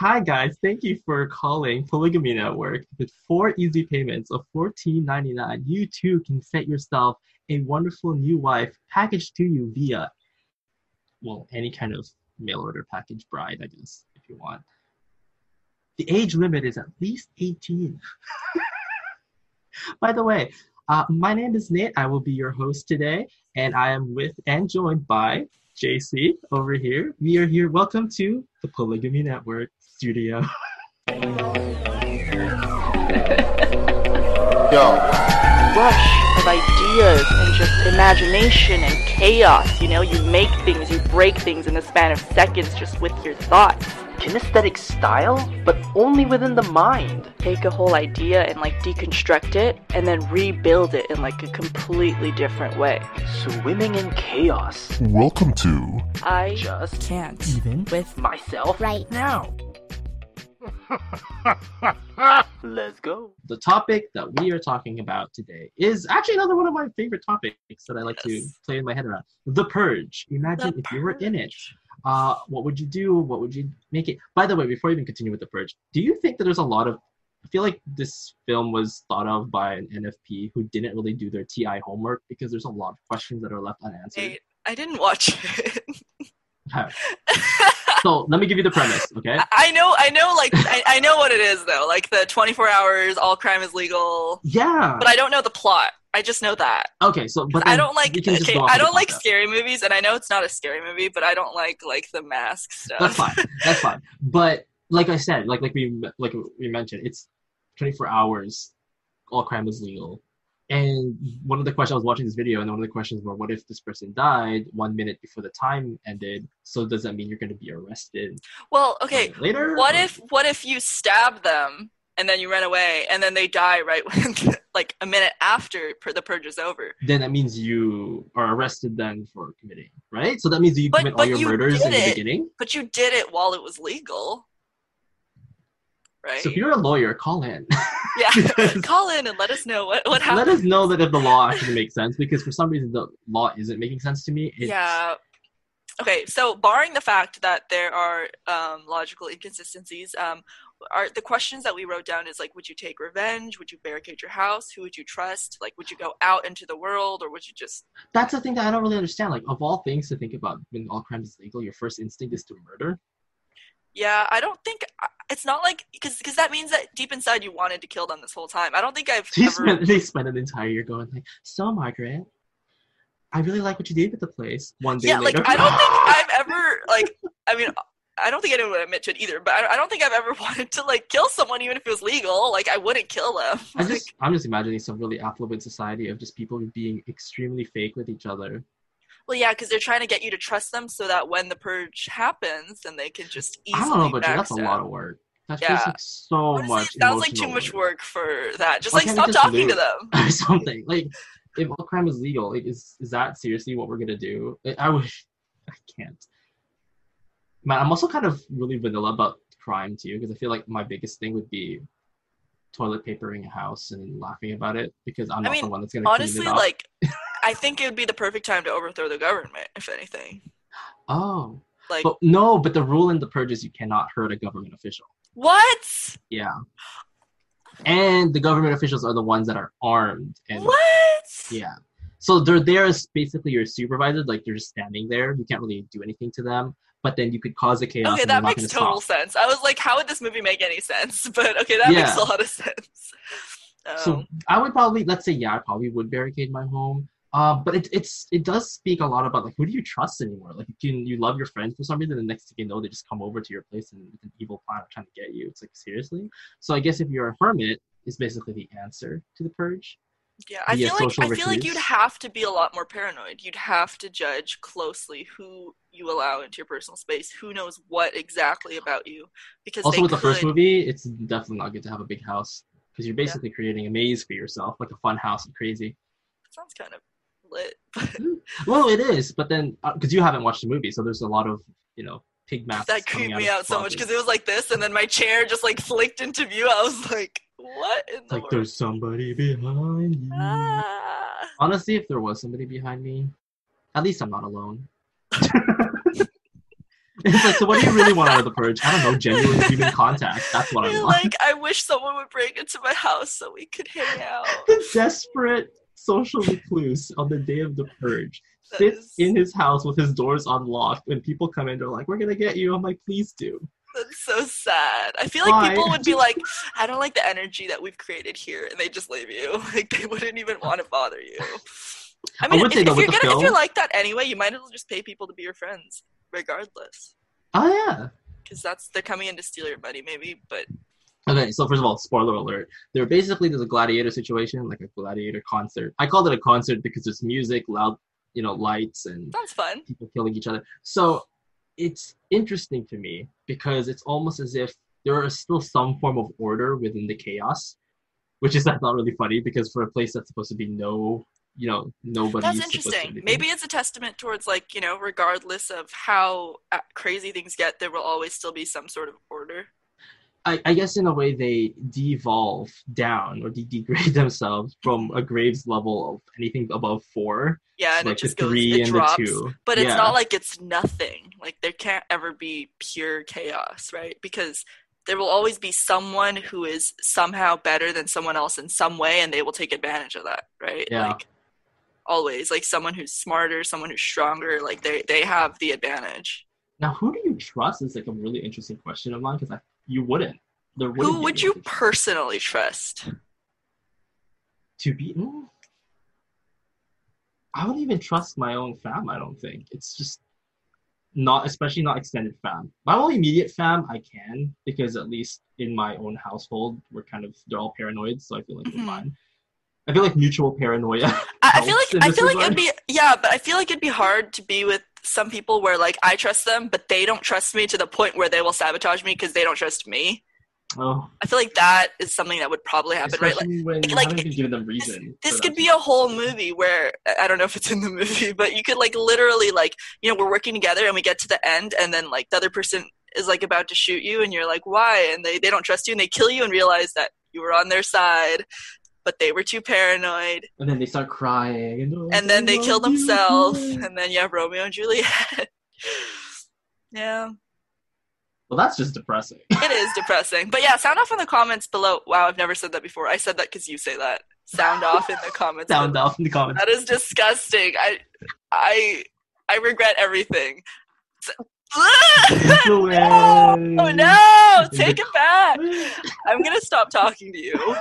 Hi guys, thank you for calling Polygamy Network. With four easy payments of $14.99, you too can set yourself a wonderful new wife packaged to you via, well, any kind of mail order package bride, I guess, if you want. The age limit is at least 18. By the way, uh, my name is Nate. I will be your host today, and I am with and joined by JC over here. We are here. Welcome to the Polygamy Network studio. Yo. rush of ideas and just imagination and chaos. You know, you make things, you break things in the span of seconds just with your thoughts. Kinesthetic style, but only within the mind. Take a whole idea and like deconstruct it and then rebuild it in like a completely different way. Swimming in chaos. Welcome to I Just can't even with myself. right now. Let's go. the topic that we are talking about today is actually another one of my favorite topics that I like to play in my head around. The Purge. Imagine The if you were in it. Uh, what would you do? What would you make it? By the way, before we even continue with The Purge, do you think that there's a lot of I feel like this film was thought of by an NFP who didn't really do their TI homework because there's a lot of questions that are left unanswered. I didn't watch it. So let me give you the premise, okay? I know, I know, like I, I know what it is though. Like the 24 hours, all crime is legal. Yeah. But I don't know the plot. I just know that. Okay, so but I don't like we can just okay, I don't like scary movies, and I know it's not a scary movie, but I don't like like the mask stuff. That's fine. That's fine. But like I said, like like we like we mentioned, it's 24 hours. All crime is legal. And one of the questions I was watching this video, and one of the questions were, "What if this person died one minute before the time ended? So does that mean you're going to be arrested Well, okay. later? What Or- if what if you stab them and then you run away and then they die right when like a minute after the purge is over? then that means you are arrested then for committing, right? So that means you But- commit all your you murders in did the beginning. But you did it while it was legal, right? So if you're a lawyer, call in. yeah. Call in and let us know what what happened Let us know that if the law actually makes sense, because for some reason the law isn't making sense to me. It's, Yeah. Okay, so barring the fact that there are um, logical inconsistencies, um, are the questions that we wrote down is like, would you take revenge? Would you barricade your house? Who would you trust? Like, would you go out into the world, or would you just? that's the thing that I don't really understand. Like, of all things to think about when all crime is legal, your first instinct is to murder. Yeah, I don't think it's not like because because that means that deep inside you wanted to kill them this whole time. I don't think I've They ever. spent, they spent an entire year going like, "So, Margaret, I really like what you did with the place." One day Yeah, later, like I don't think I've ever like. I mean, I don't think anyone would admit to it either. But I, don't think I've ever wanted to like kill someone, even if it was legal. Like I wouldn't kill them. I just, I'm just imagining some really affluent society of just people being extremely fake with each other. Well, yeah, because they're trying to get you to trust them so that when the purge happens, then they can just easily. I don't know, but that's a lot of work. That Yeah. feels like so Honestly, much. it sounds like too much work for that. Just Why like stop just talking to them. or something. Like, if all crime is legal, like, is is that seriously what we're gonna do? I wish I can't. Man, I'm also kind of really vanilla about crime too, because I feel like my biggest thing would be toilet papering a house and laughing about it because I'm I not mean, the one that's gonna Honestly, like I think it would be the perfect time to overthrow the government, if anything. oh, Like but no, but the rule in the purge is you cannot hurt a government official. what? Yeah, and the government officials are the ones that are armed and What? Yeah. So they're there as basically your supervisor, like you're just standing there. You can't really do anything to them, but then you could cause a chaos. Okay, that makes total stop. sense. I was like, how would this movie make any sense? But okay, that makes a lot of sense. Um, So I would probably, let's say, yeah, I probably would barricade my home. Uh, but it, it's it does speak a lot about like who do you trust anymore? Like you can you love your friends for some reason, and the next thing you know, they just come over to your place and with an evil plan of trying to get you. It's like seriously. So I guess if you're a hermit, is basically the answer to the purge. Yeah, I feel like I feel like you'd have to be a lot more paranoid. You'd have to judge closely who you allow into your personal space. Who knows what exactly about you? Because Also, with the first movie, it's definitely not good to have a big house because you're basically creating a maze for yourself, like a fun house and crazy. sounds kind of lit. Well, it is, but then because you haven't watched the movie, so there's a lot of you know pig masks. that creeped me of out so much because it was like this, and then my chair just like flicked into view. I was like, "What in the like world?" there's somebody behind you. Ah. Honestly, if there was somebody behind me, at least I'm not alone. It's like, so what do you really want out of the purge? I don't know, genuine human contact. That's what I You're want. like, I wish someone would break into my house so we could hang out. the desperate social recluse on the day of the purge That sits is- in his house with his doors unlocked. When people come in, they're like, "We're gonna get you." I'm like, "Please do." That's so sad. I feel like Why? people would be like, I don't like the energy that we've created here, and they just leave you. Like they wouldn't even want to bother you. I I mean, would if, if you're gonna, if you're like that anyway, you might as well just pay people to be your friends, regardless, Oh yeah. because that's they're coming in to steal your money, maybe. But Okay, so first of all, spoiler alert. There basically there's a gladiator situation, like a gladiator concert. I called it a concert because there's music, loud, you know, lights, and sounds fun. people killing each other. So it's interesting to me because it's almost as if there is still some form of order within the chaos, which is that's not really funny because for a place that's supposed to be no, you know, nobody. That's interesting. Maybe it's a testament towards like you know, regardless of how uh, crazy things get, there will always still be some sort of order. I, I guess in a way they devolve down or de- degrade themselves from a Graves level of anything above four, Yeah, and like it just goes, it and drops. But it's Yeah. not like it's nothing. Like there can't ever be pure chaos, right? Because there will always be someone who is somehow better than someone else in some way and they will take advantage of that, right? Yeah. Like always. Like someone who's smarter, someone who's stronger, like they they have the advantage. Now, who do you trust is like a really interesting question of mine because you wouldn't. There wouldn't Who would you personally trust? to be? mm, I wouldn't even trust my own fam. I don't think it's just not, especially not extended fam. My only immediate fam, I can because at least in my own household, we're kind of they're all paranoid, so I feel like Mhm. we're fine. I feel like mutual paranoia. I, I feel like I feel like regard. it'd be yeah, but I feel like it'd be hard to be with some people where like I trust them, but they don't trust me to the point where they will sabotage me because they don't trust me. oh, I feel like that is something that would probably happen, right? Like especially you like, haven't even given them reason. this for could be a whole movie where I don't know if it's in the movie, but you could like literally like you know we're working together and we get to the end and then like the other person is like about to shoot you and you're like why and they they don't trust you and they kill you and realize that you were on their side, but they were too paranoid and then they start crying, and, they're and then they kill you." themselves and then you have Romeo and Juliet. yeah. Well, that's just depressing. It is depressing. But yeah, sound off in the comments below. Wow, I've never said that before. I said that because you say that. Sound off in the comments. Sound below. off in the comments. That is disgusting. I, I, I regret everything. Influence. oh no! Take it back. I'm gonna stop talking to you.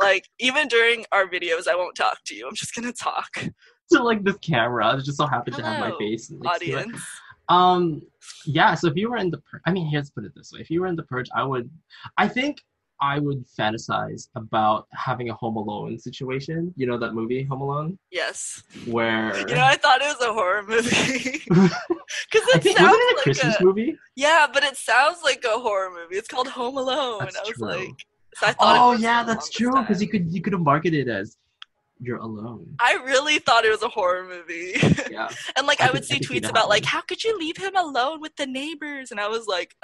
Like even during our videos, I won't talk to you. I'm just gonna talk. to like this camera. It just so happened to have my face. and, like. Audience. Um, yeah. So if you were in the, pur- I mean, here's put it this way: if you were in the purge, I would, I think I would fantasize about having a Home Alone situation. You know that movie Home Alone, Yes. where You know, I thought it was a horror movie because it think sounds it a like Christmas a movie? yeah, but it sounds like a horror movie. It's called Home Alone. That's I was true. like, so I thought. Oh yeah, that's true. Because you could you could have marketed it as you're alone. I really thought it was a horror movie. Yeah. and like I I, would could- see see tweets about like, how could you leave him alone with the neighbors? And I was like,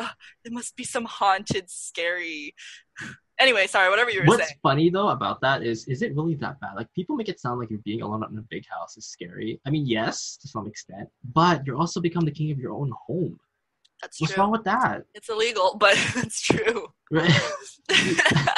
it must be some haunted, scary. anyway, sorry, whatever you were What's saying. funny though about that is, is it really that bad? Like people make it sound like you're being alone in a big house is scary. I mean, yes, to some extent, but you're also become the king of your own home. That's What's true. wrong with that? It's illegal, but it's true. Right?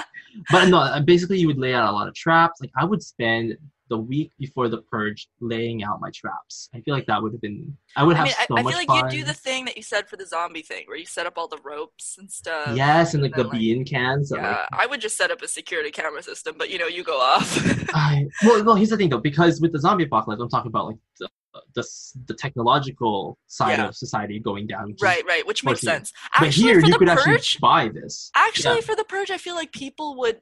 but no, basically you would lay out a lot of traps. Like I would spend the week before the purge laying out my traps. I feel like that would have been. I would I have mean, I, so I much feel like fun. you do the thing that you said for the zombie thing, where you set up all the ropes and stuff. yes, and like and the like- bean cans. Yeah, like, I would just set up a security camera system, but you know, you go off. I, well, well, here's the thing though, because with the zombie apocalypse, I'm talking about like the the, the technological side Yeah. of society going down. right, right, which makes sense. But here you could purge, actually buy this. Actually, Yeah. for the purge, I feel like people would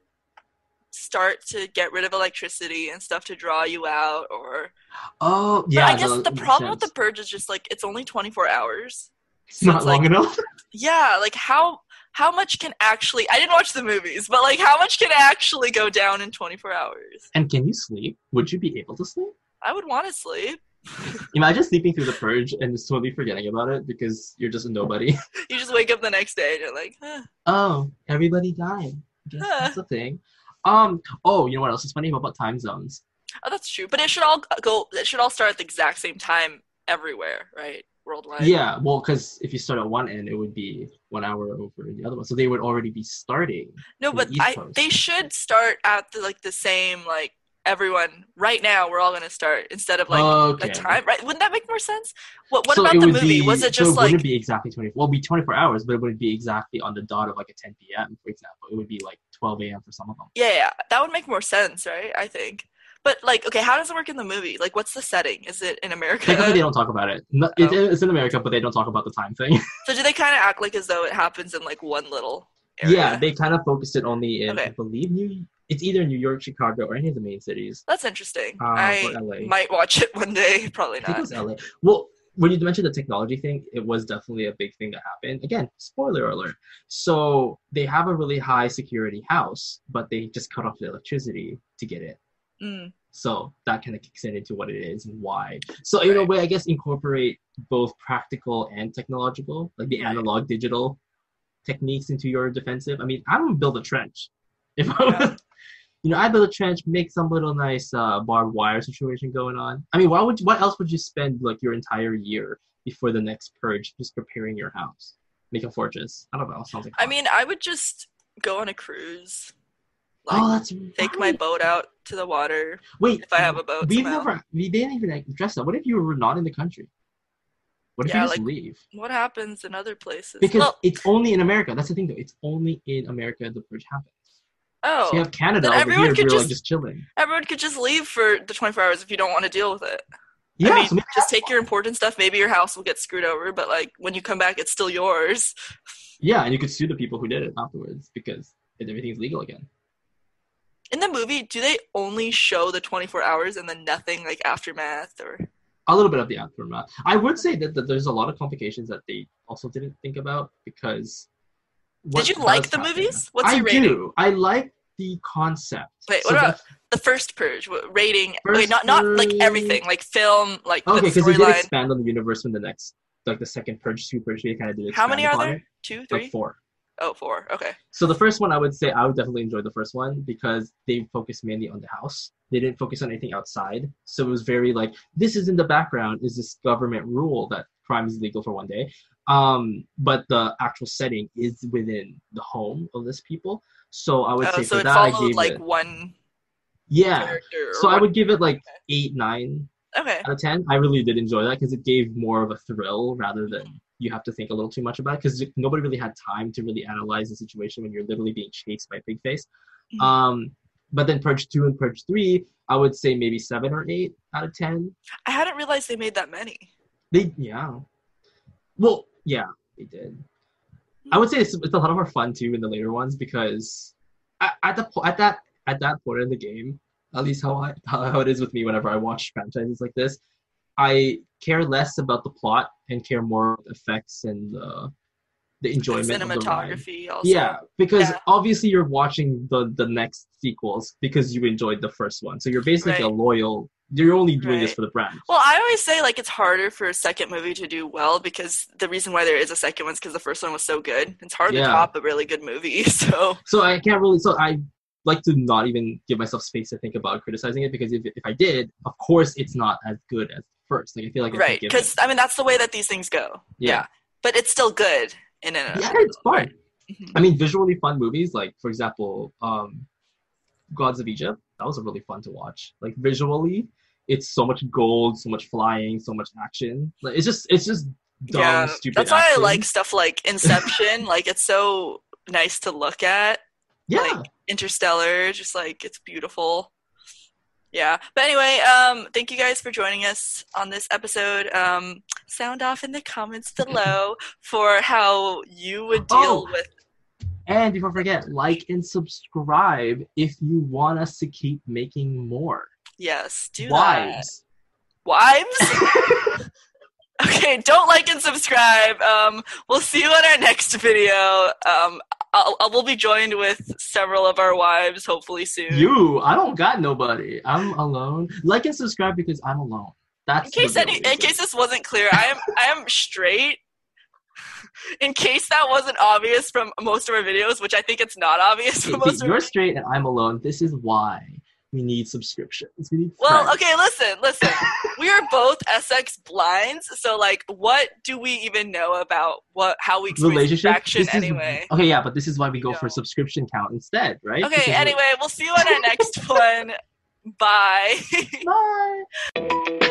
start to get rid of electricity and stuff to draw you out, or Oh But yeah. I guess the problem with the purge is just like it's only twenty four hours. it's so not it's long like- enough. Yeah, like how how much can actually? I didn't watch the movies, but like how much can actually go down in twenty four hours? And can you sleep? Would you be able to sleep? I would want to sleep. Imagine sleeping through the purge and just totally forgetting about it because you're just a nobody. You just wake up the next day and you're like, huh. oh, everybody died. Guess Huh. that's the thing. Um. Oh, you know what else is funny about time zones? oh, that's true. But it should all go. It should all start at the exact same time everywhere, right? worldwide. Yeah, well, because if you start at one end, it would be one hour over the other one, so they would already be starting. No, but East I they should start at the like the same like everyone right now. We're all gonna start instead of like okay. a time. Right? Wouldn't that make more sense? What What So about the movie? be- Was it so just it like wouldn't be exactly 24 well be 24 hours but it wouldn't be exactly on the dot of like a 10 p.m for example it would be like 12 a.m for some of them yeah, yeah, that would make more sense, right? I think. But like, okay, how does it work in the movie? Like, what's the setting? Is it in America? technically they don't talk about it No, it- Oh. it's in america but they don't talk about the time thing So do they kind of act like as though it happens in like one little area? yeah they kind of focus it only in i believe new it's either new york chicago or any of the main cities That's interesting. uh, I might watch it one day. Probably I think it not. was LA. Well, when you mentioned the technology thing, it was definitely a big thing that happened. Again, spoiler alert. So they have a really high security house, but they just cut off the electricity to get it. Mm, So that kind of kicks in into what it is and why. So in a way, I guess incorporate both practical and technological, like the analog digital techniques into your defensive. I mean, I don't build a trench. If I was, you know, I build a trench, make some little nice uh, barbed wire situation going on. I mean, why would what else would you spend like your entire year before the next purge just preparing your house, make a fortress? I don't know. Sounds like I mean, I would just go on a cruise. Like, oh, that's take my boat out to the water Wait, if I have a boat. we somehow. never we didn't even address that. What if you were not in the country? What if Yeah, you just like- leave? What happens in other places? Because well, it's only in America. That's the thing, though. It's only in America the purge happens. Oh, So you have Canada over everyone here. could You're like just- just chilling. everyone could just leave for the 24 hours if you don't want to deal with it. Yeah, I mean, so just take your important stuff. Maybe your house will get screwed over, but like when you come back, it's still yours. Yeah, and you could sue the people who did it afterwards because everything's legal again. In the movie, do they only show the 24 hours and then nothing like aftermath or? A little bit of the aftermath. I would say that, that there's a lot of complications that they also didn't think about because. Did you like the happen- movies? What's I your rating? do. I like the concept. Wait, So what about the first purge? What, rating? First wait, not not like everything, like film, like Okay, because they did expand on the universe when the next, like the second purge, two purge, they kind of did. How many are there? it. Two, three? Like four. Oh, four. Okay. So the first one, I would say I would definitely enjoy the first one because they focused mainly on the house. They didn't focus on anything outside. So it was very like this is in the background is this government rule that crime is legal for one day, um, but the actual setting is within the home of this people. So I would Oh, say so for it that I followed gave like it one yeah. So I would give it like eight nine Okay. out of 10 i really did enjoy that because it gave more of a thrill rather than you have to think a little too much about it because nobody really had time to really analyze the situation when you're literally being chased by big face Mhm. um but then purge 2 and purge 3 i would say maybe 7 or 8 out of 10 I hadn't realized they made that many. they yeah well yeah they did i would say it's, it's a lot more fun too in the later ones because at, at the at that at that point in the game at least how I how, it is with me whenever I watch franchises like this, I care less about the plot and care more about the effects and the the enjoyment of the. Cinematography also. Yeah, because Yeah. obviously you're watching the the next sequels because you enjoyed the first one, so you're basically a loyal. You're only doing this for the brand. Well, I always say like it's harder for a second movie to do well because the reason why there is a second one is because the first one was so good. It's hard Yeah. to top a really good movie. So So I can't really. So I like to not even give myself space to think about criticizing it because if if I did, of course it's not as good as first. Like I feel like it's right, because I mean that's the way that these things go. yeah, but it's still good in and yeah, it's fun. right? Mhm. I mean, visually fun movies like, for example, um, Gods of Egypt. That was really fun to watch. Like visually, it's so much gold, so much flying, so much action. Like it's just, it's just dumb, yeah, stupid. that's why I like stuff like Inception. like it's so nice to look at. Yeah, like, Interstellar, just like it's beautiful. Yeah. But anyway, um, thank you guys for joining us on this episode. Um, sound off in the comments below for how you would deal Oh. with and before I forget, like and subscribe if you want us to keep making more. Yes, do that. Wives. Wives? okay, don't like and subscribe. Um, we'll see you on our next video. Um, I'll, I will be joined with several of our wives hopefully soon. You, I don't got nobody. I'm alone. Like and subscribe because I'm alone. That's in case any, in case this wasn't clear, I am I am straight. In case that wasn't obvious from most of our videos, which I think it's not obvious from most you're our straight and I'm alone. This is why. We need subscriptions. We need Well, friends. okay, listen, listen. we are both SX blinds, so like, what do we even know about what how we relationship affection This is- anyway? okay, yeah, but this is why we go for subscription count instead, right? Okay, Because anyway, we'll see you on our next one. Bye. Bye.